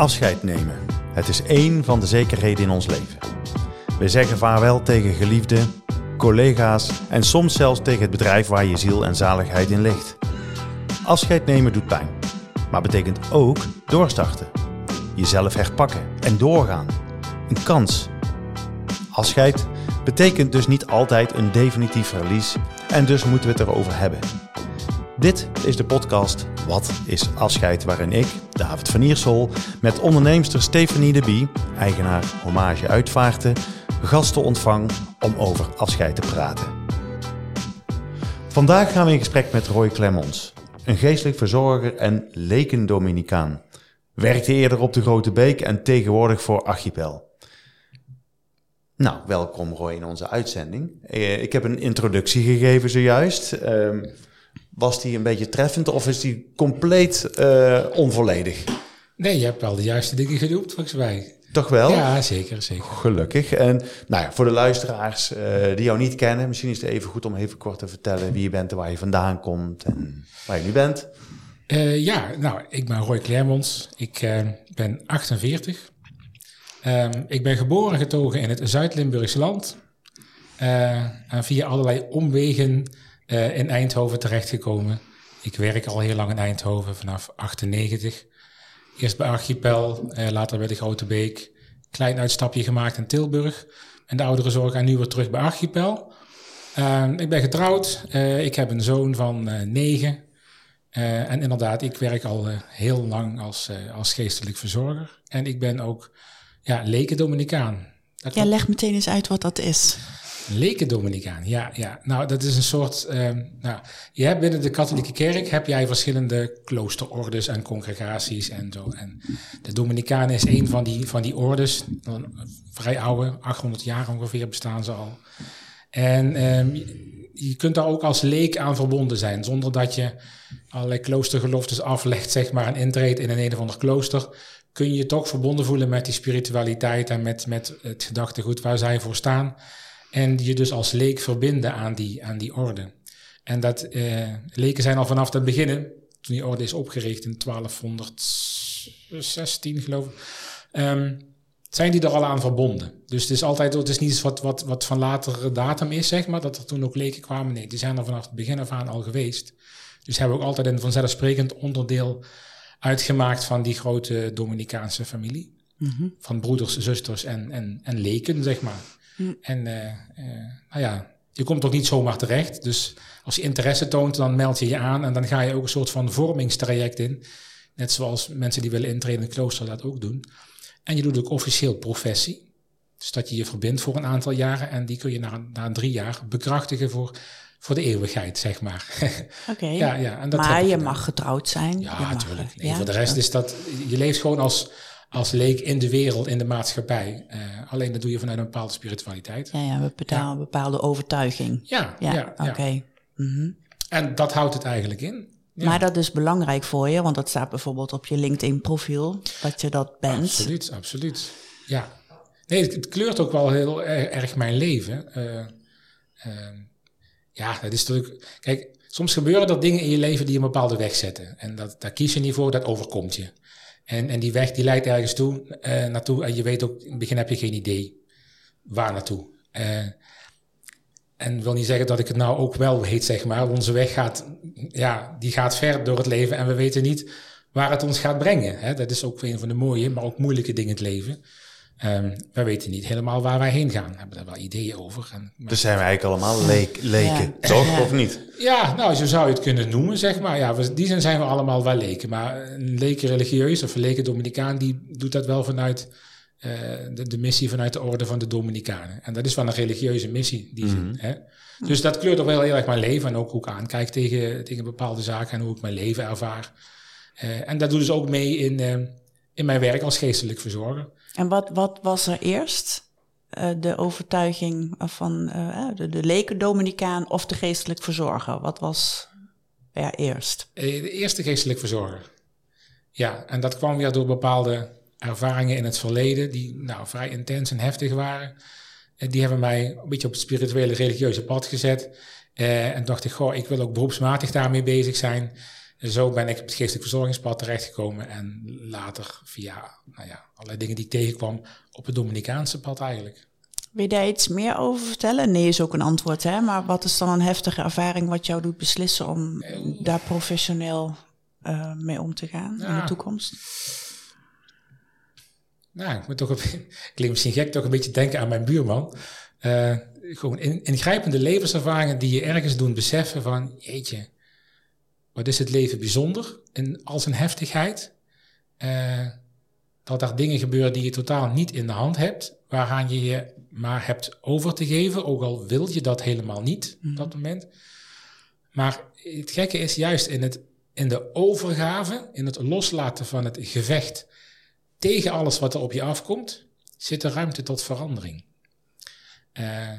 Afscheid nemen. Het is één van de zekerheden in ons leven. We zeggen vaarwel tegen geliefden, collega's en soms zelfs tegen het bedrijf waar je ziel en zaligheid in ligt. Afscheid nemen doet pijn, maar betekent ook doorstarten. Jezelf herpakken en doorgaan. Een kans. Afscheid betekent dus niet altijd een definitief verlies en dus moeten we het erover hebben. Dit is de podcast Wat is afscheid? Waarin ik, David van Iersel, met onderneemster Stefanie de Bie, eigenaar Hommage Uitvaarten, gasten ontvang om over afscheid te praten. Vandaag gaan we in gesprek met Roy Clemons, een geestelijk verzorger en leken-Dominicaan. Werkte eerder op de Grote Beek en tegenwoordig voor Archipel. Nou, welkom Roy in onze uitzending. Eh, ik heb een introductie gegeven zojuist. Ehm, was die een beetje treffend of is die compleet uh, onvolledig? Nee, je hebt wel de juiste dingen genoemd, volgens mij. Toch wel? Ja, zeker, zeker. Gelukkig. En nou ja, voor de luisteraars uh, die jou niet kennen, misschien is het even goed om even kort te vertellen wie je bent en waar je vandaan komt en waar je nu bent. Uh, ja, nou, ik ben Roy Clermons. Ik uh, ben 48. Um, ik ben geboren en getogen in het Zuid-Limburgse land. en via allerlei omwegen uh, in Eindhoven terechtgekomen. Ik werk al heel lang in Eindhoven, vanaf 98. Eerst bij Archipel, uh, later bij de Grote Beek. Klein uitstapje gemaakt in Tilburg. En de ouderenzorg en nu weer terug bij Archipel. Uh, ik ben getrouwd. Uh, ik heb een zoon van negen. en inderdaad, ik werk al heel lang als, als geestelijk verzorger. En ik ben ook ja, leken Dominicaan. Ja, leg meteen eens uit wat dat is. Leken Dominicaan, ja, ja. Nou, dat is een soort. Um, nou, je hebt binnen de katholieke kerk heb jij verschillende kloosterordes en congregaties en zo. En de Dominicanen is een van die, van die ordes. Vrij oude, 800 jaar ongeveer bestaan ze al. En um, je kunt daar ook als leek aan verbonden zijn, zonder dat je allerlei kloostergeloftes aflegt, zeg maar, en intreedt in een een of ander klooster. Kun je je toch verbonden voelen met die spiritualiteit en met, met het gedachtegoed waar zij voor staan. En je dus als leek verbinden aan die, aan die orde. En dat uh, leken zijn al vanaf het begin, toen die orde is opgericht in 1216 geloof ik, um, zijn die er al aan verbonden. Dus het is altijd, het is niet iets wat, wat, wat van latere datum is, zeg maar, dat er toen ook leken kwamen. Nee, die zijn er vanaf het begin af aan al geweest. Dus hebben we ook altijd een vanzelfsprekend onderdeel uitgemaakt van die grote Dominicaanse familie. Mm -hmm. Van broeders, zusters en, en, en leken, zeg maar. Hm. En uh, uh, nou ja, je komt ook niet zomaar terecht. Dus als je interesse toont, dan meld je je aan en dan ga je ook een soort van vormingstraject in. Net zoals mensen die willen intreden in het klooster dat ook doen. En je doet ook officieel professie. Dus dat je je verbindt voor een aantal jaren en die kun je na, na drie jaar bekrachtigen voor, voor de eeuwigheid, zeg maar. Oké, okay. ja, ja, maar je mag getrouwd zijn. Ja, natuurlijk. Nee, ja? Voor de rest is dat, je leeft gewoon als als leek in de wereld, in de maatschappij. Uh, alleen dat doe je vanuit een bepaalde spiritualiteit. Ja, ja we betalen een bepaalde overtuiging. Ja, ja, ja oké. Okay. Mm -hmm. En dat houdt het eigenlijk in. Ja. Maar dat is belangrijk voor je, want dat staat bijvoorbeeld op je LinkedIn-profiel, dat je dat bent. Absoluut, absoluut. Ja. Nee, het, het kleurt ook wel heel erg mijn leven. Uh, uh, ja, dat is natuurlijk. Kijk, soms gebeuren er dingen in je leven die een bepaalde weg zetten. En dat, daar kies je niet voor, dat overkomt je. En, en die weg die leidt ergens toe, uh, naartoe. En je weet ook, in het begin heb je geen idee waar naartoe. Uh, en wil niet zeggen dat ik het nou ook wel weet, zeg maar. Onze weg gaat, ja, die gaat ver door het leven en we weten niet waar het ons gaat brengen. Hè? Dat is ook een van de mooie, maar ook moeilijke dingen in het leven. Um, wij weten niet helemaal waar wij heen gaan. We hebben daar wel ideeën over. En, maar... Dus zijn we eigenlijk allemaal leek, leken, ja. toch? Ja. Of niet? Ja, nou, zo zou je het kunnen noemen, zeg maar. Ja, we, die zijn, zijn we allemaal wel leken. Maar een leken religieus of een leken Dominicaan, die doet dat wel vanuit uh, de, de, missie vanuit de orde van de Dominicanen. En dat is wel een religieuze missie. Die mm -hmm. hè? Dus dat kleurt toch wel heel erg mijn leven en ook hoe ik aankijk tegen, tegen bepaalde zaken en hoe ik mijn leven ervaar. Uh, en dat doet dus ook mee in, uh, in mijn werk als geestelijk verzorger. En wat, wat was er eerst? Uh, de overtuiging van uh, de, de leken Dominicaan of de geestelijk verzorger? Wat was er eerst? De eerste geestelijk verzorger. Ja, en dat kwam weer door bepaalde ervaringen in het verleden die nou, vrij intens en heftig waren. En die hebben mij een beetje op het spirituele religieuze pad gezet. En dacht ik, goh, ik wil ook beroepsmatig daarmee bezig zijn. En zo ben ik op het geestelijk verzorgingspad terechtgekomen en later via nou ja, allerlei dingen die ik tegenkwam op het Dominicaanse pad eigenlijk. Wil je daar iets meer over vertellen? Nee is ook een antwoord, hè? Maar wat is dan een heftige ervaring wat jou doet beslissen om daar professioneel uh, mee om te gaan in de toekomst? Nou, ik moet toch, een, klinkt misschien gek, toch een beetje denken aan mijn buurman. Uh, gewoon ingrijpende levenservaringen die je ergens doen beseffen van, jeetje, wat is het leven bijzonder in al zijn heftigheid? Uh, dat er dingen gebeuren die je totaal niet in de hand hebt, waaraan je je maar hebt over te geven, ook al wil je dat helemaal niet op dat mhm. moment. Maar het gekke is juist in, het, in de overgave, in het loslaten van het gevecht tegen alles wat er op je afkomt, zit er ruimte tot verandering. Uh,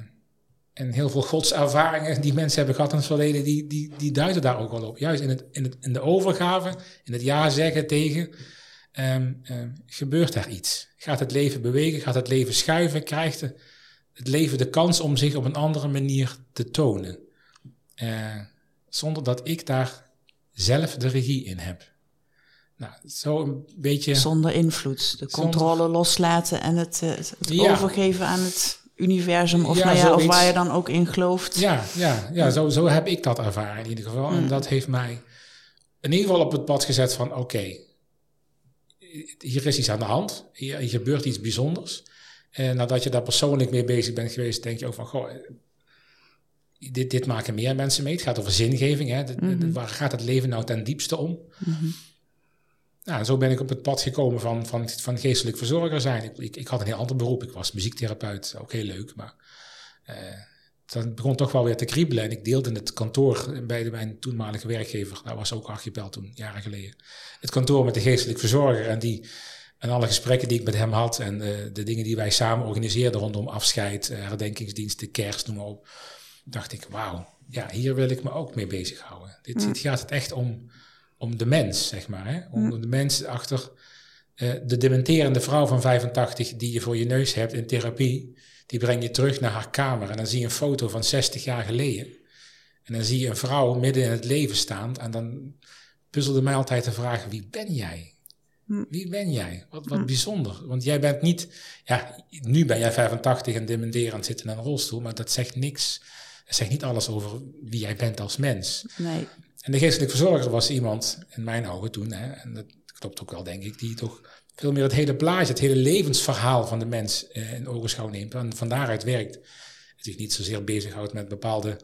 en heel veel godservaringen die mensen hebben gehad in het verleden, die, die, die duiden daar ook wel op. Juist in, het, in, het, in de overgave, in het ja zeggen tegen, um, um, gebeurt daar iets. Gaat het leven bewegen, gaat het leven schuiven, krijgt het leven de kans om zich op een andere manier te tonen. Uh, zonder dat ik daar zelf de regie in heb. Nou, zo een beetje... Zonder invloed. De controle loslaten en het, het, overgeven aan het universum of, nou ja, of waar je dan ook in gelooft. Ja, ja, ja zo, zo heb ik dat ervaren in ieder geval. En mm. dat heeft mij in ieder geval op het pad gezet van oké, hier is iets aan de hand, hier, hier, gebeurt iets bijzonders. En nadat je daar persoonlijk mee bezig bent geweest, denk je ook van goh, dit, dit maken meer mensen mee. Het gaat over zingeving. Hè? Mhm. Waar gaat het leven nou ten diepste om? Mm nou, zo ben ik op het pad gekomen van, van, van geestelijk verzorger zijn. Ik, ik, ik had een heel ander beroep. Ik was muziektherapeut, ook heel leuk. Maar uh, dat begon toch wel weer te kriebelen. En ik deelde het kantoor bij de, mijn toenmalige werkgever. Dat was ook Archipel toen, jaren geleden. Het kantoor met de geestelijk verzorger. En, die, en alle gesprekken die ik met hem had. En uh, de dingen die wij samen organiseerden rondom afscheid, uh, herdenkingsdiensten, kerst, noem maar op. Dacht ik, wauw, ja, hier wil ik me ook mee bezighouden. Dit, dit gaat het echt om om de mens, zeg maar. Hè? Om hm. de mens achter uh, de dementerende vrouw van 85 die je voor je neus hebt in therapie. Die breng je terug naar haar kamer en dan zie je een foto van 60 jaar geleden. En dan zie je een vrouw midden in het leven staan. En dan puzzelde mij altijd de vraag, wie ben jij? Hm. Wie ben jij? Wat, wat hm. bijzonder. Want jij bent niet, ja, nu ben jij 85 en dementerend zitten in een rolstoel, maar dat zegt niks. Dat zegt niet alles over wie jij bent als mens. Nee. En de geestelijke verzorger was iemand, in mijn ogen toen, hè, en dat klopt ook wel denk ik, die toch veel meer het hele plaatje, het hele levensverhaal van de mens eh, in ogenschouw neemt en van daaruit werkt. En zich niet zozeer bezighoudt met bepaalde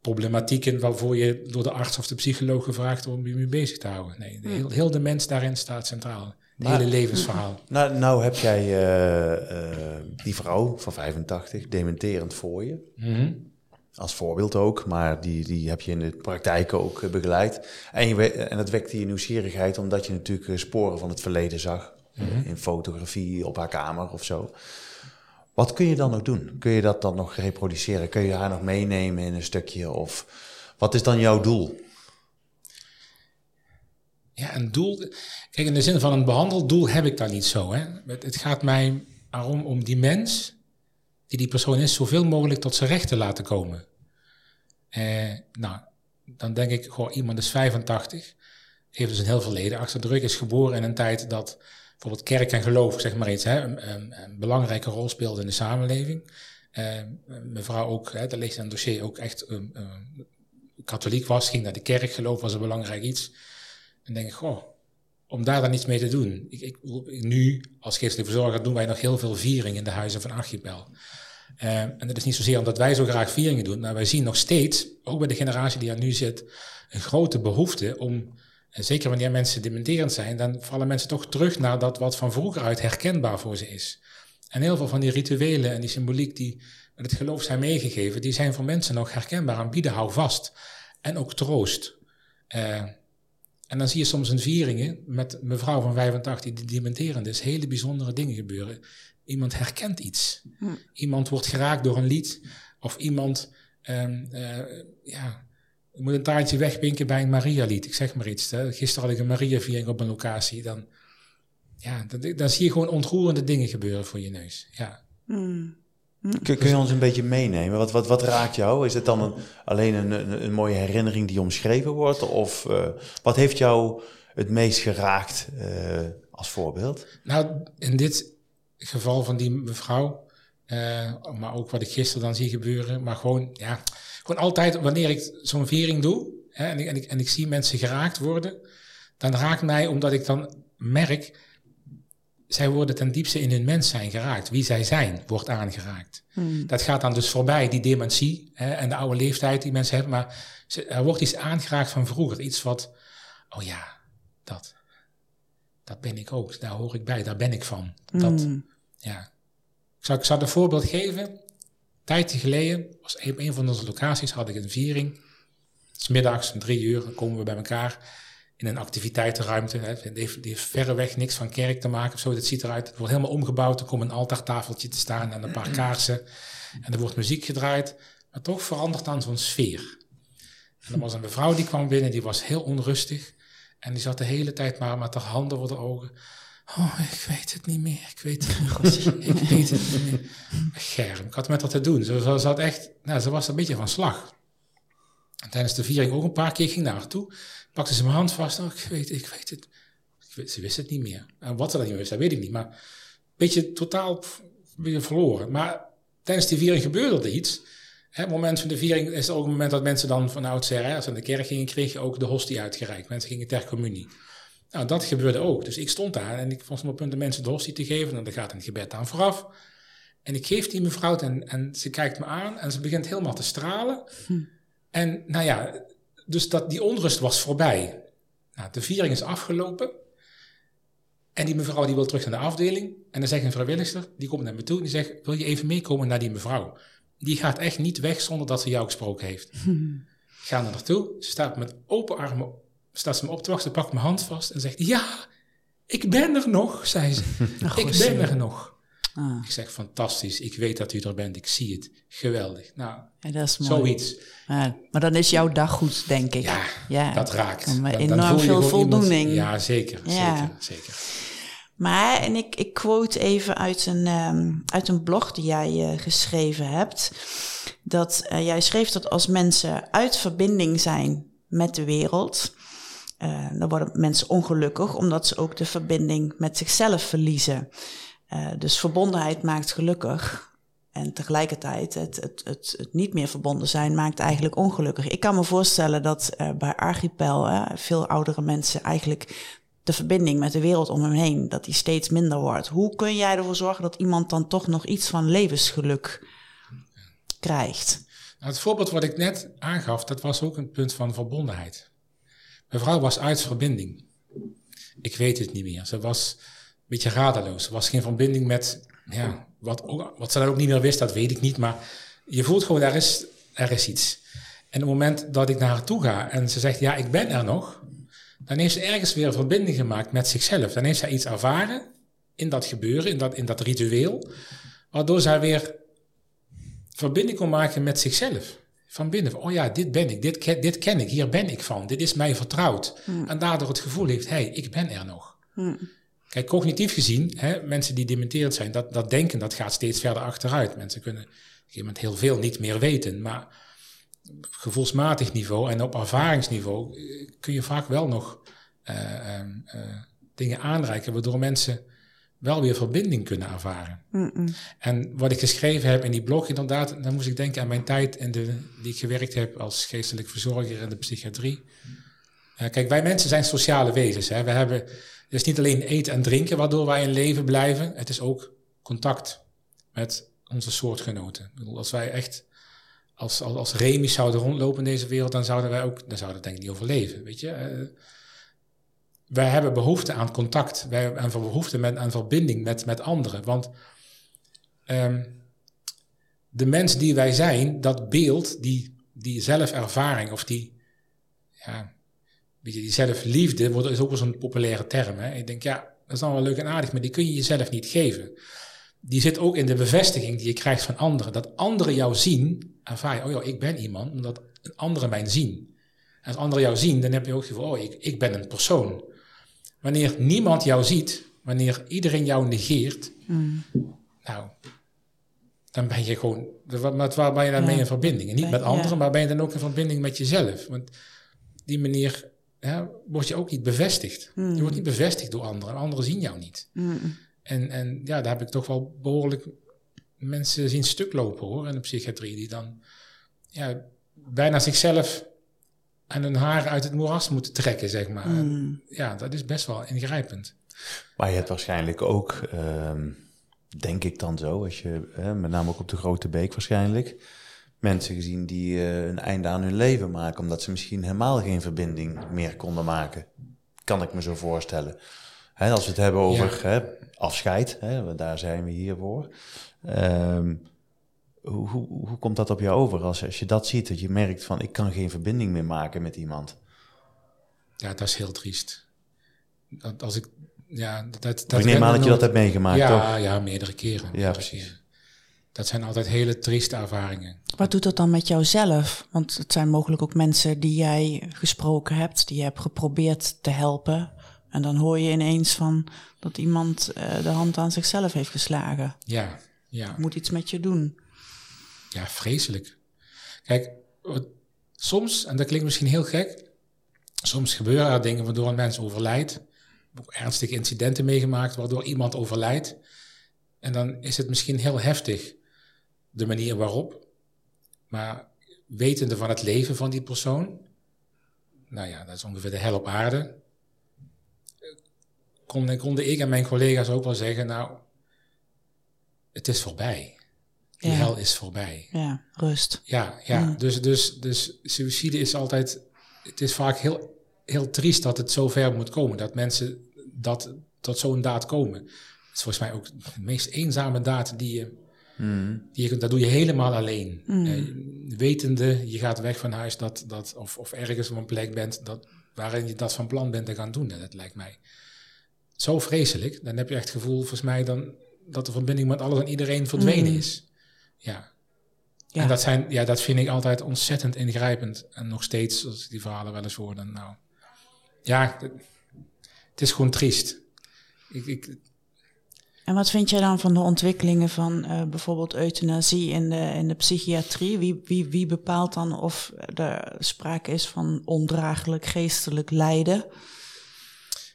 problematieken waarvoor je door de arts of de psycholoog gevraagd wordt om je mee bezig te houden. Nee, de, heel, heel, de mens daarin staat centraal. Het hele levensverhaal. Nou, nou heb jij uh, uh, die vrouw van 85 dementerend voor je. Mm als voorbeeld ook, maar die, die heb je in de praktijk ook eh, begeleid. En, je, en dat wekte je nieuwsgierigheid omdat je natuurlijk eh, sporen van het verleden zag. Mhm. In fotografie op haar kamer of zo. Wat kun je dan nog doen? Kun je dat dan nog reproduceren? Kun je haar nog meenemen in een stukje? Of wat is dan jouw doel? Ja, een doel. Kijk, in de zin van een behandeldoel heb ik daar niet zo. Hè? Het gaat mij erom om die mens die persoon is, zoveel mogelijk tot zijn recht te laten komen. Eh, nou, dan denk ik, goh, iemand is 85, heeft dus een heel verleden achter de rug, is geboren in een tijd dat bijvoorbeeld kerk en geloof, zeg maar iets, hè, een, een, belangrijke rol speelde in de samenleving. Uh, mevrouw ook, hè, daar ligt een dossier, ook echt uh, katholiek was, ging naar de kerk, geloof was een belangrijk iets. Dan denk ik, goh, om daar dan iets mee te doen. Ik, nu, als geestelijke verzorger, doen wij nog heel veel viering in de huizen van Archipel. Uh, en dat is niet zozeer omdat wij zo graag vieringen doen, maar wij zien nog steeds, ook bij de generatie die er nu zit, een grote behoefte om, en zeker wanneer mensen dementerend zijn, dan vallen mensen toch terug naar dat wat van vroeger uit herkenbaar voor ze is. En heel veel van die rituelen en die symboliek die met het geloof zijn meegegeven, die zijn voor mensen nog herkenbaar en bieden hou vast. En ook troost. Uh, en dan zie je soms in vieringen met mevrouw van 85 die dementerend is, hele bijzondere dingen gebeuren. Iemand herkent iets. Hm. Iemand wordt geraakt door een lied. Of iemand um, uh, ja, moet een taartje wegpinken bij een Maria-lied. Ik zeg maar iets. Hè. Gisteren had ik een Maria-viering op een locatie. Dan, ja, dan, dan, zie je gewoon ontroerende dingen gebeuren voor je neus. Ja. Hm. Kun, kun, je ons een beetje meenemen? Wat, wat, wat raakt jou? Is het dan een, alleen een, een, een, mooie herinnering die omschreven wordt? Of uh, wat heeft jou het meest geraakt uh, als voorbeeld? Nou, in dit geval van die mevrouw, uh, maar ook wat ik gisteren dan zie gebeuren, maar gewoon, ja, gewoon altijd wanneer ik zo'n viering doe hè, en, ik, en, ik, en ik zie mensen geraakt worden, dan raakt mij omdat ik dan merk zij worden ten diepste in hun mens zijn geraakt. Wie zij zijn, wordt aangeraakt. Hmm. Dat gaat dan dus voorbij, die dementie hè, en de oude leeftijd die mensen hebben. Maar er wordt iets aangeraakt van vroeger. Iets wat, oh ja, dat. Dat ben ik ook. Daar hoor ik bij. Daar ben ik van. Dat, hmm. Ja. Ik zal, ik een voorbeeld geven. Een tijdje geleden, was een, een van onze locaties, had ik een viering. S middags om drie uur, komen we bij elkaar in een activiteitenruimte. Hè. Die, heeft, die heeft verreweg niks van kerk te maken of zo. Dat ziet eruit. Het wordt helemaal omgebouwd. Er komt een altaartafeltje te staan en een paar kaarsen. En er wordt muziek gedraaid. Maar toch verandert dan zo'n sfeer. En er was een mevrouw die kwam binnen, die was heel onrustig. En die zat de hele tijd maar met haar handen voor de ogen. Oh, ik weet het niet meer. Ik weet het niet meer. ik weet het niet meer. Germ, ik had met haar te doen. Ze, ze, zat echt, nou, ze was een beetje van slag. En tijdens de viering ook een paar keer ging naar haar toe pakte ze mijn hand vast. Oh, ik weet, ik weet het. ze wist het niet meer. En wat ze dan niet wist, dat weet ik niet. Maar een beetje totaal weer verloren. Maar tijdens die viering gebeurde er iets. Hè, het moment van de viering is ook een moment dat mensen dan van oudsher, als ze naar de kerk gingen, kreeg je ook de hostie uitgereikt. Mensen gingen ter communie. Nou, dat gebeurde ook. Dus ik stond daar en ik vond op punt de mensen de hostie te geven. En dan gaat een gebed aan vooraf. En ik geef die mevrouw en, en ze kijkt me aan en ze begint helemaal te stralen. Hm. En nou ja, dus dat, die onrust was voorbij. Nou, de viering is afgelopen. En die mevrouw die wil terug naar de afdeling. En dan zegt een vrijwilligster, die komt naar me toe en die zegt, wil je even meekomen naar die mevrouw? Die gaat echt niet weg zonder dat ze jou gesproken heeft. Ik ga naar naartoe, ze staat met open armen, staat ze me op te wachten, pakt mijn hand vast en zegt, ja, ik ben er nog, zei ze. ik ben er nog. Ah. Ik zeg, fantastisch, ik weet dat u er bent, ik zie het. Geweldig. Nou, ja, dat is mooi. zoiets. maar dan is jouw dag goed, denk ik. Ja, ja. dat raakt. Dan, enorm veel voldoening. ja, zeker, zeker, zeker. Maar, en ik, ik quote even uit een, um, uit een blog die jij uh, geschreven hebt. Dat uh, jij schreef dat als mensen uit verbinding zijn met de wereld, uh, dan worden mensen ongelukkig omdat ze ook de verbinding met zichzelf verliezen. Uh, dus verbondenheid maakt gelukkig. En tegelijkertijd het, het, het, het, niet meer verbonden zijn maakt eigenlijk ongelukkig. Ik kan me voorstellen dat uh, bij Archipel veel oudere mensen eigenlijk de verbinding met de wereld om hem heen, dat die steeds minder wordt. Hoe kun jij ervoor zorgen dat iemand dan toch nog iets van levensgeluk krijgt? Nou, het voorbeeld wat ik net aangaf, dat was ook een punt van verbondenheid. Mijn vrouw was uit verbinding. Ik weet het niet meer. Ze was beetje radeloos. Er was geen verbinding met, ja, wat, wat ze dan ook niet meer wist, dat weet ik niet. Maar je voelt gewoon, er is, er is iets. En op het moment dat ik naar haar toe ga en ze zegt, ja, ik ben er nog, dan heeft ze ergens weer een verbinding gemaakt met zichzelf. Dan heeft zij iets ervaren in dat gebeuren, in dat, in dat ritueel, waardoor zij weer verbinding kon maken met zichzelf. Van binnen, oh ja, dit ben ik, dit, dit ken ik, hier ben ik van, dit is mij vertrouwd. Hmm. En daardoor het gevoel heeft, hé, hey, ik ben er nog. Hmm. Kijk, cognitief gezien, hè, mensen die dementerend zijn, dat, dat denken dat gaat steeds verder achteruit. Mensen kunnen op een gegeven moment heel veel niet meer weten. Maar op gevoelsmatig niveau en op ervaringsniveau eh, kun je vaak wel nog uh, uh, dingen aanreiken, waardoor mensen wel weer verbinding kunnen ervaren. En wat ik geschreven heb in die blog, inderdaad, dan moest ik denken aan mijn tijd in de, die ik gewerkt heb als geestelijk verzorger in de psychiatrie. kijk, wij mensen zijn sociale wezens. Hè. We hebben het is niet alleen eten en drinken waardoor wij in leven blijven. Het is ook contact met onze soortgenoten. Ik bedoel, als wij echt als, als, als remies zouden rondlopen in deze wereld, dan zouden wij ook, dan zouden we denk ik niet overleven. Weet je? Uh, wij hebben behoefte aan contact. Wij hebben behoefte aan verbinding met, met anderen. Want um, de mens die wij zijn, dat beeld, die, die zelfervaring of die, ja, die zelfliefde is ook wel zo'n populaire term. Hè? Ik denk, ja, dat is wel leuk en aardig, maar die kun je jezelf niet geven. Die zit ook in de bevestiging die je krijgt van anderen. Dat anderen jou zien, ervaar je, oh ja, ik ben iemand, omdat anderen mij zien. En als anderen jou zien, dan heb je ook het gevoel, oh, ik, ik ben een persoon. Wanneer niemand jou ziet, wanneer iedereen jou negeert, mm. nou, dan ben je gewoon, met waar ben je dan Ja. mee in verbinding? En niet Ben- met anderen, ja. maar ben je dan ook in verbinding met jezelf? Want die manier hè, word je ook niet bevestigd. Hmm. Je wordt niet bevestigd door anderen. Anderen zien jou niet. Mm. En, en ja, daar heb ik toch wel behoorlijk mensen zien stuk lopen hoor, in de psychiatrie. Die dan ja, bijna zichzelf aan hun haren uit het moeras moeten trekken, zeg maar. En Mm. ja, dat is best wel ingrijpend. Maar je hebt waarschijnlijk ook, ehm, denk ik dan zo, als je, hè, met name ook op de Grote Beek waarschijnlijk, mensen gezien die eh, een einde aan hun leven maken, omdat ze misschien helemaal geen verbinding meer konden maken. Kan ik me zo voorstellen. Hè, als we het hebben over hè, afscheid, hè, daar zijn we hier voor. Ehm, hoe, hoe, hoe komt dat op jou over als, als je dat ziet, dat je merkt van ik kan geen verbinding meer maken met iemand? Ja, dat is heel triest. Dat, als ik, ja, dat, dat, ik neem aan dat je dat hebt meegemaakt, ja, toch? Ja, meerdere keren. Ja, precies. Dat zijn altijd hele trieste ervaringen. Wat doet dat dan met jouzelf? Want het zijn mogelijk ook mensen die jij gesproken hebt, die je hebt geprobeerd te helpen. En dan hoor je ineens van dat iemand eh, de hand aan zichzelf heeft geslagen. Ja, ja. Moet iets met je doen. Ja, vreselijk. Kijk, soms, en dat klinkt misschien heel gek, soms gebeuren er dingen waardoor een mens overlijdt. Ook ernstige incidenten meegemaakt waardoor iemand overlijdt. En dan is het misschien heel heftig, de manier waarop. Maar wetende van het leven van die persoon, nou ja, dat is ongeveer de hel op aarde, konden, konden ik en mijn collega's ook wel zeggen, nou, het is voorbij. Die Ja. hel is voorbij. Ja, rust. Ja, ja. Mm. Dus, dus, dus suïcide is altijd. Het is vaak heel, heel triest dat het zo ver moet komen. Dat mensen dat, tot zo'n daad komen. Het is volgens mij ook de meest eenzame daad die je. Die je dat doe je helemaal alleen. Mm. Eh, wetende, je gaat weg van huis dat, dat, of, of ergens op een plek bent dat, waarin je dat van plan bent te gaan doen. En dat lijkt mij zo vreselijk. Dan heb je echt het gevoel, volgens mij, dan, dat de verbinding met alles en iedereen verdwenen Mm. is. Ja, Ja. en dat, zijn, ja, dat vind ik altijd ontzettend ingrijpend. En nog steeds, als ik die verhalen wel eens hoor, dan nou... Ja, het- is gewoon triest. Ik, ik, En wat vind jij dan van de ontwikkelingen van eh, bijvoorbeeld euthanasie in de, in de psychiatrie? Wie, wie, wie bepaalt dan of er sprake is van ondraaglijk geestelijk lijden?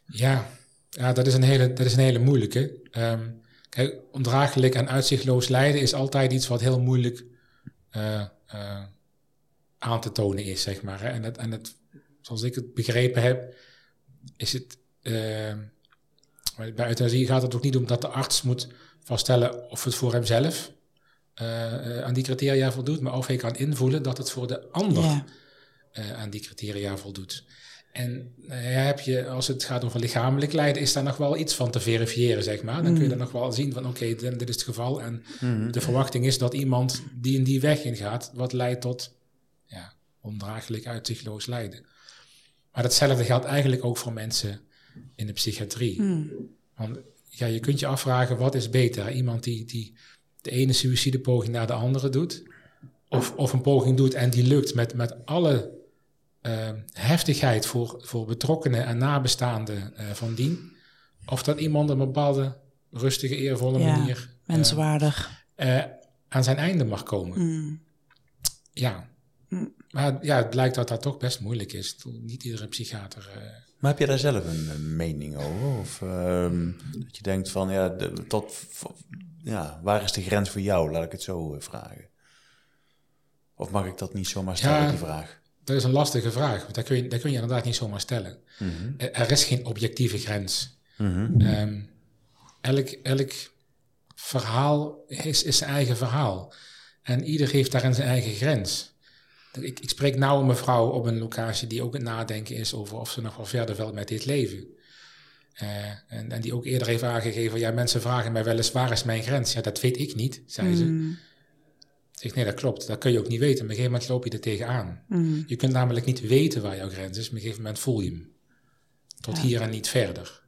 ja, ja dat, is een hele, dat is een hele moeilijke. Ehm, kijk, ondraaglijk en uitzichtloos lijden is altijd iets wat heel moeilijk eh, eh, aan te tonen is, zeg maar. Hè. En, het, en het, zoals ik het begrepen heb, is het... ehm, bij euthanasie gaat het ook niet om dat de arts moet vaststellen of het voor hemzelf aan die criteria voldoet, maar of hij kan invoelen dat het voor de ander Ja. aan die criteria voldoet. En nou ja, heb je, als het gaat over lichamelijk lijden, is daar nog wel iets van te verifiëren, zeg maar. Dan kun je er nog wel zien van, oké, dit, dit is het geval. En de verwachting is dat iemand die in die weg ingaat, wat leidt tot ja, ondraaglijk uitzichtloos lijden. Maar datzelfde geldt eigenlijk ook voor mensen in de psychiatrie. Want ja, je kunt je afvragen, wat is beter? Iemand die, die de ene suïcidepoging naar de andere doet, of, of een poging doet en die lukt met, met alle eh, heftigheid voor, voor betrokkenen en nabestaanden eh, van dien. Of dat iemand op een bepaalde rustige, eervolle Ja, manier eh, Menswaardig. eh, aan zijn einde mag komen. Mm. Ja. Maar ja, het blijkt dat dat toch best moeilijk is. Niet iedere psychiater. eh, Maar heb je daar zelf een, mening over? Of ehm, dat je denkt van, ja, de- tot, ja, waar is de grens voor jou? Laat ik het zo eh, vragen. Of mag ik dat niet zomaar stellen, Ja. die vraag? Dat is een lastige vraag. Want dat kun je, dat kun je inderdaad niet zomaar stellen. Er- Er is geen objectieve grens. Ehm, elk, elk verhaal is, is zijn eigen verhaal. En ieder heeft daarin zijn eigen grens. Ik, ik spreek nou een mevrouw op een locatie die ook het nadenken is over of ze nog wel verder wil met dit leven. Eh, en, en die ook eerder heeft aangegeven, ja, mensen vragen mij wel eens, waar is mijn grens? Ja, dat weet ik niet, zei ze. Mm. Zeg, nee, dat klopt. Dat kun je ook niet weten. Op een gegeven moment loop je er tegenaan. Mm. Je kunt namelijk niet weten waar jouw grens is. Op een gegeven moment voel je hem. Tot Ja. hier en niet verder.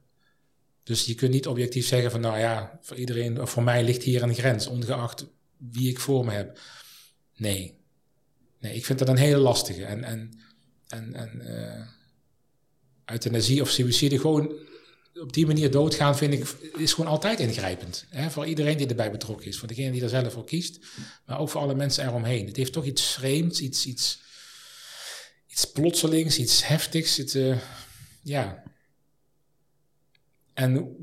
Dus je kunt niet objectief zeggen van, nou ja, voor iedereen, of voor mij ligt hier een grens, ongeacht wie ik voor me heb. Nee. Nee, ik vind dat een hele lastige. En, en, en, en eh, euthanasie of suïcide, gewoon op die manier doodgaan vind ik, is gewoon altijd ingrijpend. Hè? Voor iedereen die erbij betrokken is. Voor degene die er zelf voor kiest. Maar ook voor alle mensen eromheen. Het heeft toch iets vreemds, iets, iets, iets plotselings, iets heftigs. Het, uh, ja. En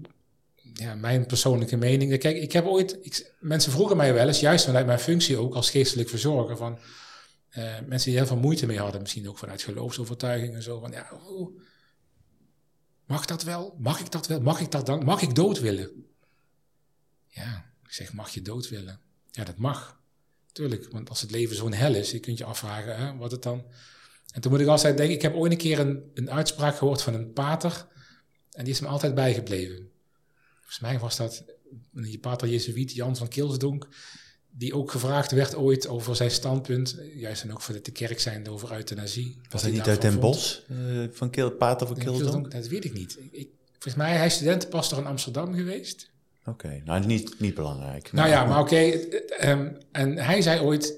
ja, mijn persoonlijke mening. Kijk, ik heb ooit. Mensen vroegen mij wel eens, juist vanuit mijn functie ook als geestelijk verzorger. Van, uh, mensen die heel veel moeite mee hadden, misschien ook vanuit geloofsovertuiging en zo. Van ja, oh, Mag dat wel? Mag ik dat wel? Mag ik dat dan? Mag ik dood willen? Ja, ik zeg, mag je dood willen? Ja, dat mag. Tuurlijk, want als het leven zo'n hel is, je kunt je afvragen hè, wat het dan... En toen moet ik altijd denken, ik heb ooit een keer een, een uitspraak gehoord van een pater, en die is me altijd bijgebleven. Volgens mij was dat die pater Jezuïet Jan van Kilsdonk, die ook gevraagd werd ooit over zijn standpunt, juist en ook voor de kerk zijnde over euthanasie. Was hij niet uit Den Bosch, uh, van Kil, Pater van Kilsdonk? Dat weet ik niet. Ik, volgens mij hij is studentenpastor in Amsterdam geweest. Oké, okay. nou niet, niet belangrijk. Nou ja, maar oké. Okay, um, en hij zei ooit,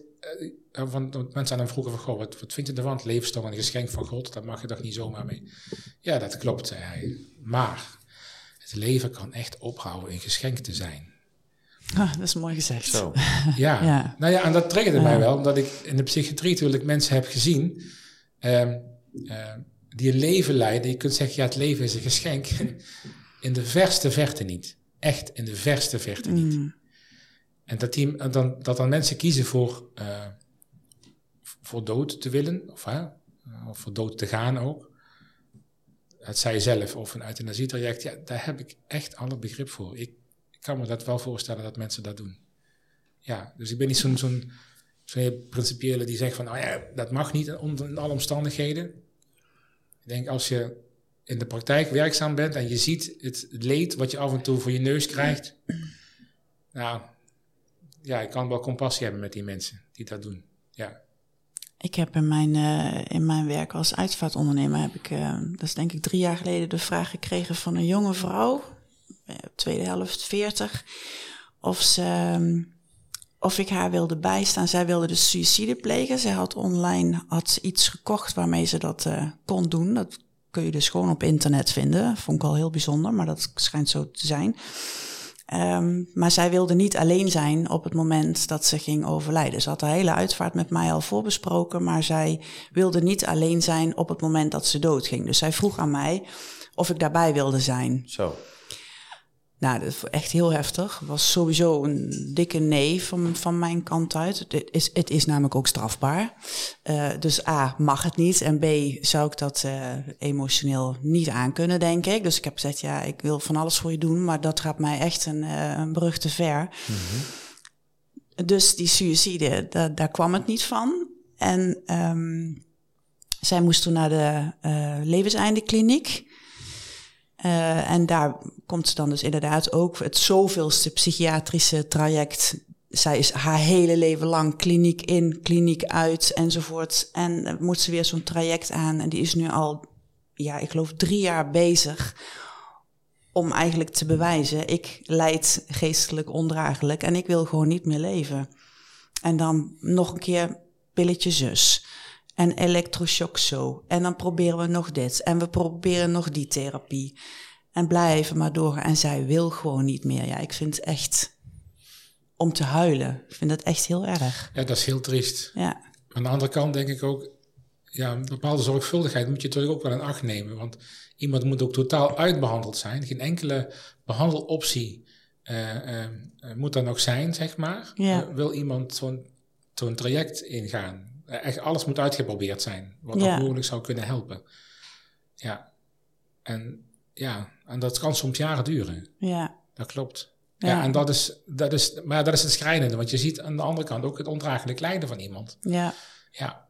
uh, want mensen aan hem vroegen van, goh, wat, wat vind je ervan? Het leven is toch een geschenk van God, daar mag je toch niet zomaar mee. Ja, dat klopt, zei hij. Maar het leven kan echt ophouden een geschenk te zijn. Ah, dat is mooi gezegd. Zo. Ja. ja. nou ja, en dat triggerde mij wel, omdat ik in de psychiatrie natuurlijk mensen heb gezien uh, uh, die een leven leiden. Je kunt zeggen, ja, het leven is een geschenk. in de verste verte niet. Echt in de verste verte niet. Mm. En dat, die, dan, dat dan mensen kiezen voor, uh, voor dood te willen, of, hè, of voor dood te gaan ook. Het zij zelf of een euthanasietraject, ja, daar heb ik echt alle begrip voor. Ik, ik kan me dat wel voorstellen dat mensen dat doen. Ja, dus ik ben niet zo'n zo'n zo'n principiële die zegt van, nou ja, dat mag niet onder alle omstandigheden. Ik denk als je in de praktijk werkzaam bent en je ziet het leed wat je af en toe voor je neus krijgt, nou, ja, ik kan wel compassie hebben met die mensen die dat doen. Ja. Ik heb in mijn, uh, in mijn werk als uitvaartondernemer, heb ik, uh, dat is denk ik drie jaar geleden, de vraag gekregen van een jonge vrouw eh, tweede helft 40, of, ze, ehm, of ik haar wilde bijstaan. Zij wilde dus suïcide plegen. Zij had online had iets gekocht waarmee ze dat uh, kon doen. Dat kun je dus gewoon op internet vinden. Vond ik al heel bijzonder, maar dat schijnt zo te zijn. Um, maar zij wilde niet alleen zijn op het moment dat ze ging overlijden. Ze had de hele uitvaart met mij al voorbesproken, maar zij wilde niet alleen zijn op het moment dat ze doodging. Dus zij vroeg aan mij of ik daarbij wilde zijn. Zo. Nou, dat is echt heel heftig. was sowieso een dikke nee van, van mijn kant uit. Het is, het is namelijk ook strafbaar. Uh, dus A, mag het niet. En B, zou ik dat uh, emotioneel niet aankunnen, denk ik. Dus ik heb gezegd, ja, ik wil van alles voor je doen, maar dat gaat mij echt een, uh, een brug te ver. Mm -hmm. Dus die suïcide, da daar kwam het niet van. En um, zij moest toen naar de levenseindekliniek. Uh, en daar komt ze dan dus inderdaad ook het zoveelste psychiatrische traject. Zij is haar hele leven lang kliniek in, kliniek uit enzovoort. En uh, moet ze weer zo'n traject aan. En die is nu al, ja, ik geloof drie jaar bezig om eigenlijk te bewijzen: ik leid geestelijk ondraaglijk en ik wil gewoon niet meer leven. En dan nog een keer pilletje zus. En elektroshock zo. En dan proberen we nog dit. En we proberen nog die therapie. En blijven maar door. En zij wil gewoon niet meer. Ja, ik vind het echt om te huilen. Ik vind dat echt heel erg. Ja, dat is heel triest. Ja. Aan de andere kant denk ik ook, ja, een bepaalde zorgvuldigheid moet je natuurlijk ook wel in acht nemen. Want iemand moet ook totaal uitbehandeld zijn. Geen enkele behandeloptie uh, uh, moet er nog zijn, zeg maar. Ja. Uh, wil iemand zo'n zo'n traject ingaan? Echt alles moet uitgeprobeerd zijn, wat ja. mogelijk zou kunnen helpen. Ja. En ja, en dat kan soms jaren duren. Ja. Dat klopt. Ja, ja en dat is, dat is, maar dat is het schrijnende, want je ziet aan de andere kant ook het ondraaglijk lijden van iemand. Ja. Ja.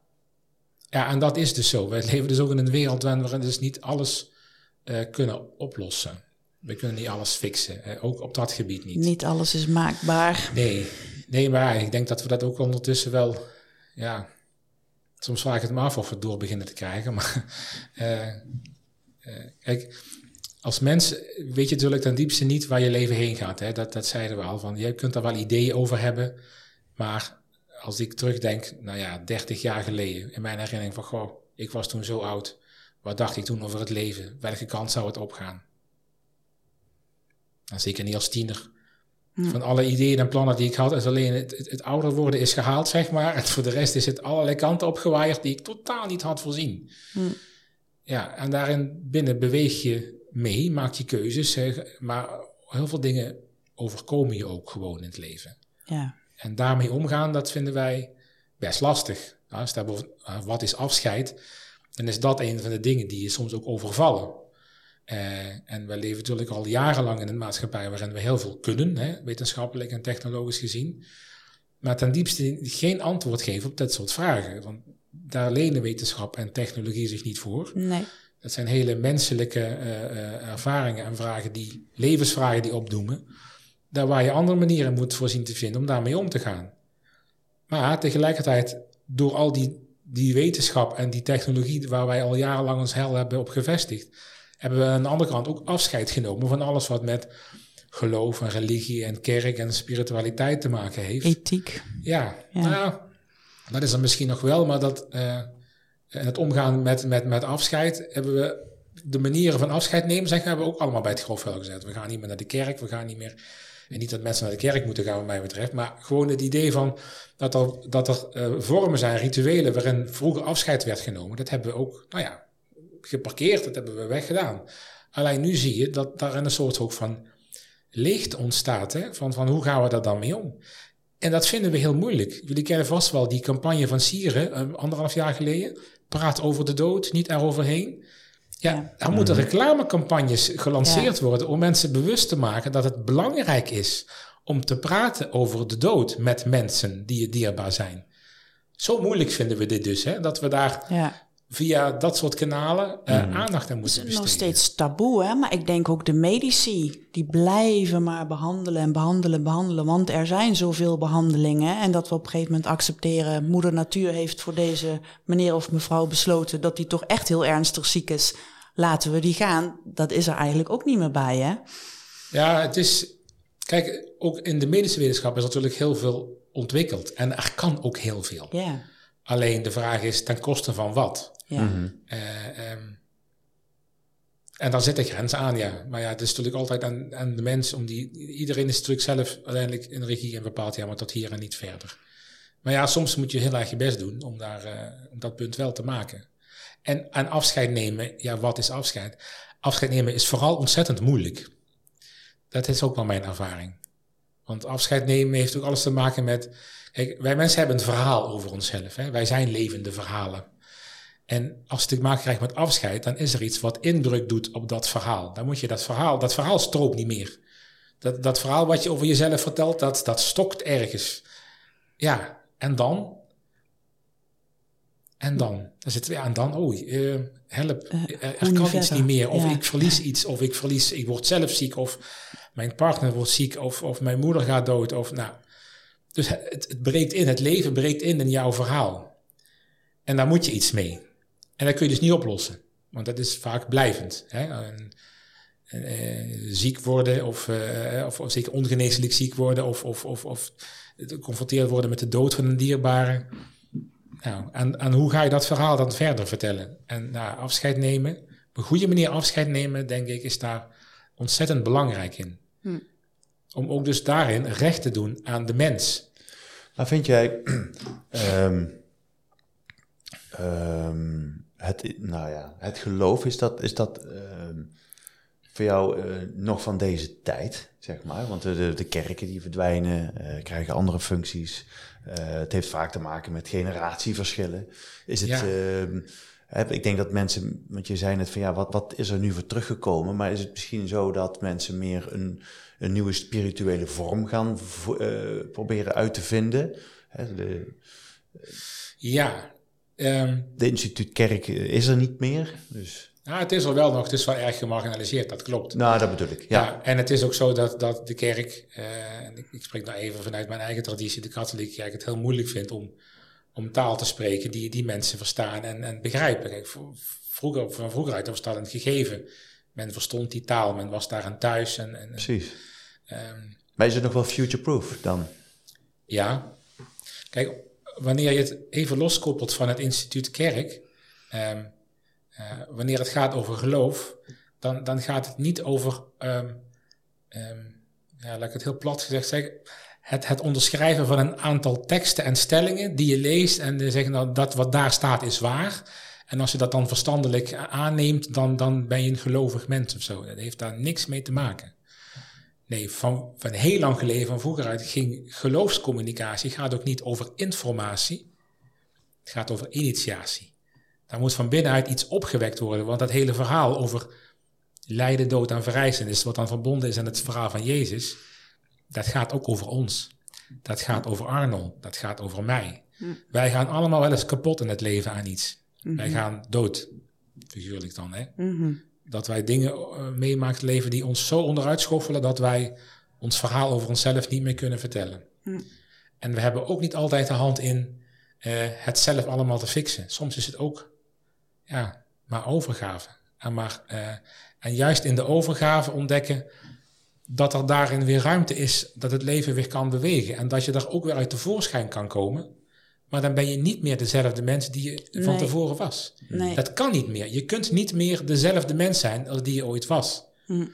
Ja, en dat is dus zo. We leven dus ook in een wereld waarin we dus niet alles uh, kunnen oplossen. We kunnen niet alles fixen, ook op dat gebied niet. Niet alles is maakbaar. Nee, nee, maar ik denk dat we dat ook ondertussen wel, ja, Soms vraag ik het me af of we het door beginnen te krijgen. Maar uh, uh, kijk, als mens weet je natuurlijk ten diepste niet waar je leven heen gaat. Hè? Dat, dat zeiden we al. Van, je kunt daar wel ideeën over hebben. Maar als ik terugdenk, nou ja, 30 jaar geleden, in mijn herinnering van, goh, ik was toen zo oud. Wat dacht ik toen over het leven? Welke kant zou het opgaan? Nou, zeker niet als tiener. Van alle ideeën en plannen die ik had, is alleen het, het, het, ouder worden is gehaald, zeg maar. En voor de rest is het allerlei kanten opgewaaid die ik totaal niet had voorzien. Ja, en daarin binnen beweeg je mee, maak je keuzes, maar heel veel dingen overkomen je ook gewoon in het leven. Ja. En daarmee omgaan, dat vinden wij best lastig. als het hebben over wat is afscheid, dan is dat een van de dingen die je soms ook overvallen. Uh, en we leven natuurlijk al jarenlang in een maatschappij waarin we heel veel kunnen, hè, wetenschappelijk en technologisch gezien. Maar ten diepste geen antwoord geven op dat soort vragen. Want daar lenen wetenschap en technologie zich niet voor. Nee. Dat zijn hele menselijke uh, uh, ervaringen en vragen die, levensvragen die opdoemen. Daar waar je andere manieren moet voorzien te vinden om daarmee om te gaan. Maar tegelijkertijd, door al die, die wetenschap en die technologie waar wij al jarenlang ons hel hebben op gevestigd, hebben we aan de andere kant ook afscheid genomen van alles wat met geloof en religie en kerk en spiritualiteit te maken heeft. Ethiek. Ja, ja. nou, dat is er misschien nog wel, maar dat, uh, het omgaan met, met, met afscheid hebben we de manieren van afscheid nemen, zeggen, hebben we ook allemaal bij het grofvel gezet. We gaan niet meer naar de kerk, we gaan niet meer. En niet dat mensen naar de kerk moeten gaan, wat mij betreft, maar gewoon het idee van dat er, dat er uh, vormen zijn, rituelen waarin vroeger afscheid werd genomen. Dat hebben we ook, nou ja, geparkeerd, dat hebben we weggedaan. Alleen nu zie je dat daar een soort ook van licht ontstaat. Hè? Van, van hoe gaan we daar dan mee om? En dat vinden we heel moeilijk. Jullie kennen vast wel die campagne van Sieren, anderhalf jaar geleden. Praat over de dood, niet eroverheen. Ja, ja. er moeten mhm. reclamecampagnes gelanceerd worden om mensen bewust te maken dat het belangrijk is om te praten over de dood met mensen die je dierbaar zijn. Zo moeilijk vinden we dit dus, hè? dat we daar ja via dat soort kanalen uh, aandacht aan moeten besteden. Het is nog steeds taboe, hè? maar ik denk ook de medici, die blijven maar behandelen en behandelen, behandelen. Want er zijn zoveel behandelingen en dat we op een gegeven moment accepteren, moeder natuur heeft voor deze meneer of mevrouw besloten dat die toch echt heel ernstig ziek is. Laten we die gaan. Dat is er eigenlijk ook niet meer bij, hè? Ja, het is, kijk, ook in de medische wetenschap is natuurlijk heel veel ontwikkeld en er kan ook heel veel. Ja. Alleen de vraag is ten koste van wat? Ja. Mhm. Uh, um, en dan zit er grenzen aan, ja. Maar ja, het is natuurlijk altijd aan, aan de mens om die. Iedereen is natuurlijk zelf uiteindelijk in regie en bepaalt, ja, maar tot hier en niet verder. Maar ja, soms moet je heel erg je best doen om, daar, uh, om dat punt wel te maken. En aan afscheid nemen, ja, wat is afscheid? Afscheid nemen is vooral ontzettend moeilijk. Dat is ook wel mijn ervaring. Want afscheid nemen heeft ook alles te maken met. Kijk, wij mensen hebben een verhaal over onszelf. Hè? Wij zijn levende verhalen. En als je te maken krijgt met afscheid, dan is er iets wat indruk doet op dat verhaal. Dan moet je dat verhaal, dat verhaal stroopt niet meer. Dat, dat verhaal wat je over jezelf vertelt, dat, dat stokt ergens. Ja, en dan? En dan? Dan zitten we aan dan, oh, uh, help, uh, er kan iets niet meer. Of ik verlies iets, of ik verlies, ik word zelf ziek, of mijn partner wordt ziek, of, of mijn moeder gaat dood. Of, nou. Dus het, het breekt in, het leven breekt in in jouw verhaal. En daar moet je iets mee. En dat kun je dus niet oplossen, want dat is vaak blijvend. Hè? En, uh, ziek worden of, uh, of, of, zeker ongeneeslijk ziek worden of, of, of, of geconfronteerd worden met de dood van een dierbare. Nou, en, en hoe ga je dat verhaal dan verder vertellen? En nou, afscheid nemen, op een goede manier afscheid nemen, denk ik, is daar ontzettend belangrijk in. Hm. Om ook dus daarin recht te doen aan de mens. Maar vind jij, um, um, het, nou ja, het geloof, is dat, is dat uh, voor jou uh, nog van deze tijd, zeg maar? Want de, de kerken die verdwijnen, uh, krijgen andere functies. Uh, het heeft vaak te maken met generatieverschillen. Is het... Ja. Ehm, ik denk dat mensen, want je zei net van ja, wat, wat is er nu voor teruggekomen? Maar is het misschien zo dat mensen meer een, een nieuwe spirituele vorm gaan proberen uit te vinden? Hè, de, ja, Um, de instituut Kerk is er niet meer. Dus. Ja, het is er wel nog. Het is wel erg gemarginaliseerd, dat klopt. Nou, dat bedoel ik. Ja. ja en het is ook zo dat, dat de kerk, uh, ik, ik, spreek nou even vanuit mijn eigen traditie, de katholieke kerk, het heel moeilijk vindt om, om taal te spreken die, die mensen verstaan en, en begrijpen. Kijk, vroeger, van vroeger uit was dat een gegeven. Men verstond die taal, men was daar aan thuis. En, en, Precies. Um, maar is het nog wel future-proof dan? Ja. Kijk, wanneer je het even loskoppelt van het instituut kerk, um, uh, wanneer het gaat over geloof, dan, dan gaat het niet over um, ehm, ja, laat ik het heel plat gezegd zeggen, het, het onderschrijven van een aantal teksten en stellingen die je leest en zeggen dat, dat wat daar staat is waar. En als je dat dan verstandelijk aanneemt, dan, dan ben je een gelovig mens of zo. Dat heeft daar niks mee te maken. Nee, van, van heel lang geleden, van vroeger uit, ging geloofscommunicatie gaat ook niet over informatie. Het gaat over initiatie. Daar moet van binnenuit iets opgewekt worden, want dat hele verhaal over lijden, dood en verrijzenis, wat dan verbonden is aan het verhaal van Jezus, dat gaat ook over ons. Dat gaat over Arnold, dat gaat over mij. Hm. Wij gaan allemaal wel eens kapot in het leven aan iets. Wij mhm. gaan dood, figuurlijk dan. Hè? Mhm. Dat wij dingen uh, meemaken leven die ons zo onderuit schoffelen dat wij ons verhaal over onszelf niet meer kunnen vertellen. Mhm. En we hebben ook niet altijd de hand in uh, het zelf allemaal te fixen. Soms is het ook ja, maar overgave. En, maar, uh, en juist in de overgave ontdekken dat er daarin weer ruimte is, dat het leven weer kan bewegen. En dat je daar ook weer uit tevoorschijn kan komen. Maar dan ben je niet meer dezelfde mens die je van tevoren was. Nee. Dat kan niet meer. Je kunt niet meer dezelfde mens zijn als die je ooit was. Hm.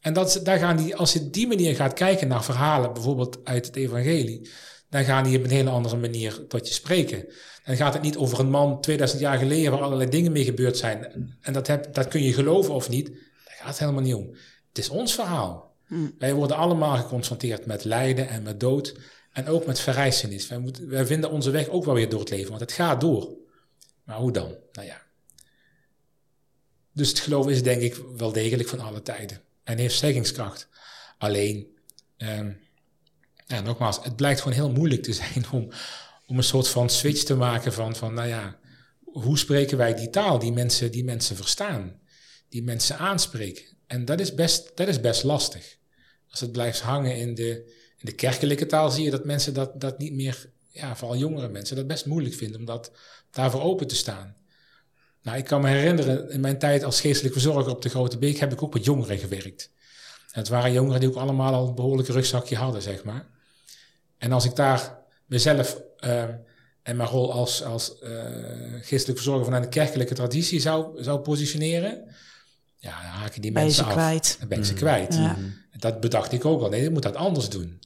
En dat, daar gaan die, als je die manier gaat kijken naar verhalen, bijvoorbeeld uit het evangelie, dan gaan die op een hele andere manier tot je spreken. Dan gaat het niet over een man 2000 jaar geleden waar allerlei dingen mee gebeurd zijn. En dat, heb, dat kun je geloven of niet. Daar gaat het helemaal niet om. Het is ons verhaal. Hm. Wij worden allemaal geconfronteerd met lijden en met dood. En ook met verrijzenis. Wij, wij vinden onze weg ook wel weer door het leven, want het gaat door. Maar hoe dan? Nou ja. Dus het geloof is denk ik wel degelijk van alle tijden. En heeft zeggingskracht. Alleen, ehm, nogmaals, het blijkt gewoon heel moeilijk te zijn om, om een soort van switch te maken van, van, nou ja, hoe spreken wij die taal die mensen, die mensen verstaan, die mensen aanspreken? En dat is best, dat is best lastig. Als het blijft hangen in de, in de kerkelijke taal zie je dat mensen dat, dat niet meer, ja, vooral jongere mensen, dat best moeilijk vinden om dat, daarvoor open te staan. Nou, ik kan me herinneren, in mijn tijd als geestelijk verzorger op de Grote Beek heb ik ook met jongeren gewerkt. En het waren jongeren die ook allemaal al een behoorlijk rugzakje hadden, zeg maar. En als ik daar mezelf uh, en mijn rol als, als uh, geestelijk verzorger vanuit de kerkelijke traditie zou, zou positioneren, ja, dan haken die mensen af. Kwijt. Dan ben ik ze mm. kwijt. Ja. Dat bedacht ik ook al. Nee, ik moet dat anders doen.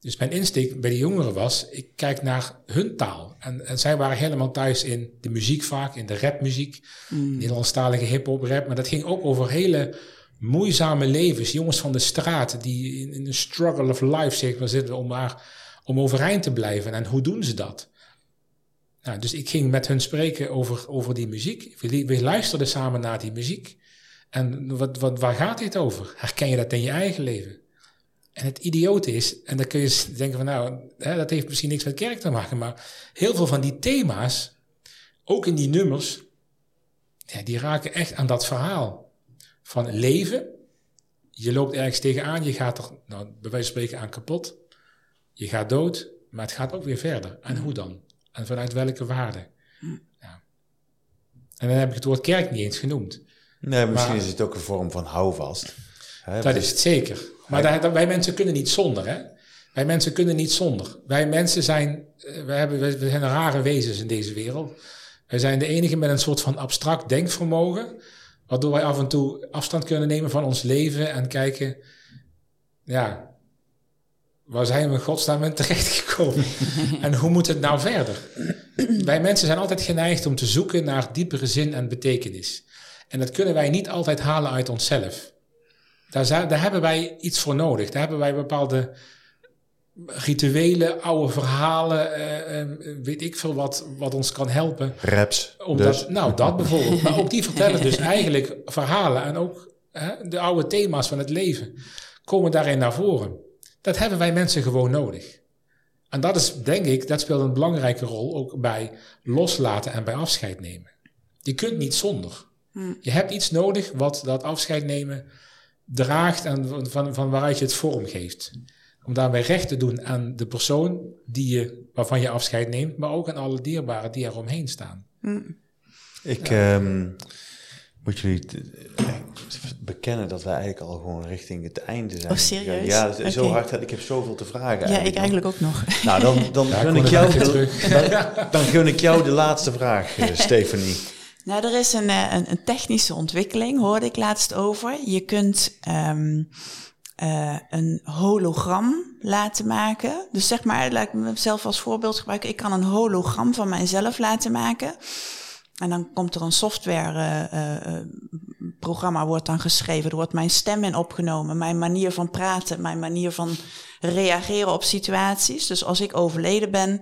Dus mijn insteek bij de jongeren was, ik kijk naar hun taal. En, en zij waren helemaal thuis in de muziek vaak, in de rapmuziek, mm. Nederlandstalige hip-hop rap. Maar dat ging ook over hele moeizame levens. Jongens van de straat die in, in een struggle of life zeg maar, zitten om, maar, om overeind te blijven. En hoe doen ze dat? Nou, dus ik ging met hun spreken over, over die muziek. We, we luisterden samen naar die muziek. En wat, wat, waar gaat dit over? Herken je dat in je eigen leven? En het idiote is, en dan kun je denken van nou, hè, dat heeft misschien niks met kerk te maken, maar heel veel van die thema's, ook in die nummers, ja, die raken echt aan dat verhaal van leven. Je loopt ergens tegenaan, je gaat er, nou, bij wijze van spreken, aan kapot. Je gaat dood, maar het gaat ook weer verder. En hoe dan? En vanuit welke waarde? Ja. En dan heb ik het woord kerk niet eens genoemd. Nee, misschien is het ook een vorm van houvast. Hè? Dat is het zeker. Maar wij mensen kunnen niet zonder, hè? Wij mensen kunnen niet zonder. Wij mensen zijn, eh, wij, hebben, wij zijn rare wezens in deze wereld. Wij zijn de enige met een soort van abstract denkvermogen, waardoor wij af en toe afstand kunnen nemen van ons leven en kijken, ja, waar zijn we in godsnaam terechtgekomen? en hoe moet het nou verder? wij mensen zijn altijd geneigd om te zoeken naar diepere zin en betekenis. En dat kunnen wij niet altijd halen uit onszelf. Daar, daar hebben wij iets voor nodig. Daar hebben wij bepaalde rituelen, oude verhalen, eh, eh, weet ik veel wat, wat ons kan helpen. Raps. Omdat, dus. Nou, dat bijvoorbeeld. maar ook die vertellen dus eigenlijk verhalen en ook hè, de oude thema's van het leven komen daarin naar voren. Dat hebben wij mensen gewoon nodig. En dat is, denk ik, dat speelt een belangrijke rol ook bij loslaten en bij afscheid nemen. Je kunt niet zonder. Hm. Je hebt iets nodig wat dat afscheid nemen draagt en van, van waaruit je het vorm geeft. Om daarbij recht te doen aan de persoon die je, waarvan je afscheid neemt, maar ook aan alle dierbaren die er omheen staan. Hm. Ik ehm, moet jullie bekennen dat wij eigenlijk al gewoon richting het einde zijn. Oh, serieus? Ja, zo hard. Ik heb zoveel te vragen. Ja, ik eigenlijk ook nog. Nou, dan, dan, gun ik jou, de, dan, dan gun ik jou de laatste vraag, uh, Stephanie. Nou, er is een, eh, een, een, technische ontwikkeling, hoorde ik laatst over. Je kunt um, eh, een hologram laten maken. Dus zeg maar, laat ik mezelf als voorbeeld gebruiken. Ik kan een hologram van mijzelf laten maken. En dan komt er een softwareprogramma, wordt dan geschreven. Er wordt mijn stem in opgenomen, mijn manier van praten, mijn manier van reageren op situaties. Dus als ik overleden ben,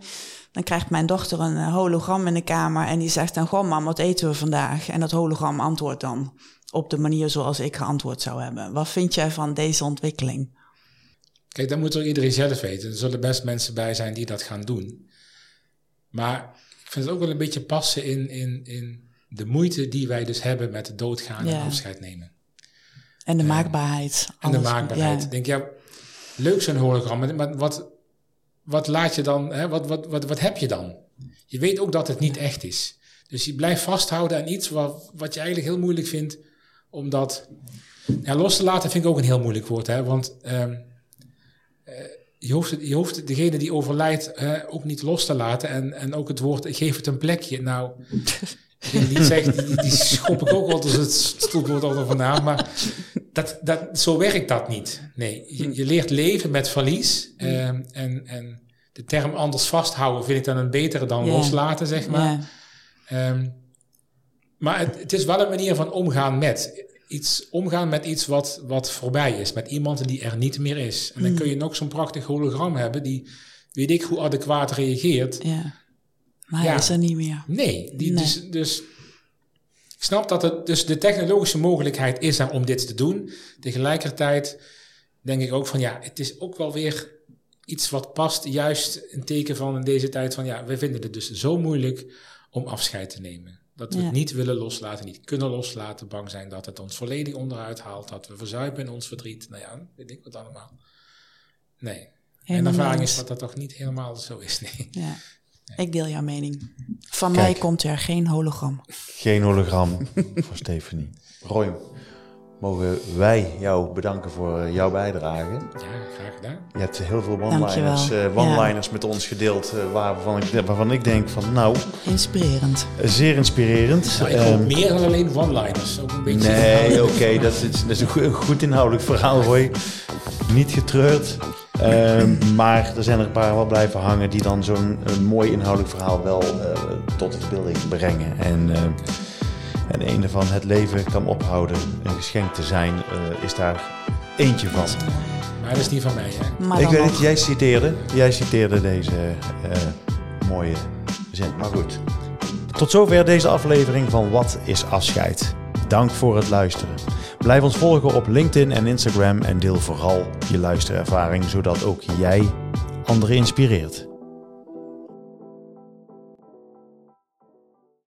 dan krijgt mijn dochter een hologram in de kamer en die zegt dan: Goh, mam, wat eten we vandaag? En dat hologram antwoordt dan op de manier zoals ik geantwoord zou hebben. Wat vind jij van deze ontwikkeling? Kijk, dat moet toch iedereen zelf weten. Er zullen best mensen bij zijn die dat gaan doen. Maar ik vind het ook wel een beetje passen in, in, in de moeite die wij dus hebben met het doodgaan en afscheid nemen. En de maakbaarheid. En de maakbaarheid. Ik denk, ja, leuk zo'n hologram, maar wat, wat laat je dan, hè, wat, wat, wat, wat heb je dan? Je weet ook dat het niet echt is. Dus je blijft vasthouden aan iets wat, wat je eigenlijk heel moeilijk vindt omdat ja, los te laten vind ik ook een heel moeilijk woord. Hè? Want um, je, hoeft, je hoeft degene die overlijdt ook niet los te laten. En, en ook het woord geef het een plekje. Nou, die, zegt, die, die schop ik ook altijd het stoelwoord al vandaan. Maar dat, dat, zo werkt dat niet. Nee, je, je leert leven met verlies. Um, en, en de term anders vasthouden vind ik dan een betere dan loslaten, zeg maar. Um, maar het, het, is wel een manier van omgaan met. Iets, omgaan met iets wat, wat voorbij is. Met iemand die er niet meer is. En dan hmm. kun je nog zo'n prachtig hologram hebben die weet ik hoe adequaat reageert. Ja. Maar hij is er niet meer. Nee, die, Dus, dus ik snap dat het, dus de technologische mogelijkheid is er om dit te doen. Tegelijkertijd denk ik ook van ja, het is ook wel weer iets wat past, juist een teken van in deze tijd van ja, we vinden het dus zo moeilijk om afscheid te nemen. Dat we het niet willen loslaten, niet kunnen loslaten, bang zijn dat het ons volledig onderuit haalt, dat we verzuipen in ons verdriet. Nou ja, weet ik wat allemaal. Nee. Helemaal en ervaring is dat dat toch niet helemaal zo is. Nee. Ja. Ik deel jouw mening. Van mij komt er geen hologram. Geen hologram voor Stephanie. Roy, mogen wij jou bedanken voor jouw bijdrage. Ja, graag gedaan. Je hebt heel veel one-liners uh, one met ons gedeeld uh, waarvan, ik, waarvan ik denk van nou... Inspirerend. Uh, zeer inspirerend. Nou, ik um, meer dan alleen one-liners. Ook een beetje nee, oké, dat, is, dat is een goed, een goed inhoudelijk verhaal, Roy. Niet getreurd. Um, maar er zijn er een paar wel blijven hangen die dan zo'n mooi inhoudelijk verhaal wel tot de verbeelding brengen. En en een van het leven kan ophouden, een geschenk te zijn, uh, is daar eentje van. Maar dat is niet van mij, hè? Maar ik weet het, jij citeerde, jij citeerde deze uh, mooie zin. Maar goed. Tot zover deze aflevering van Wat is afscheid? Dank voor het luisteren. Blijf ons volgen op LinkedIn en Instagram en deel vooral je luisterervaring, zodat ook jij anderen inspireert.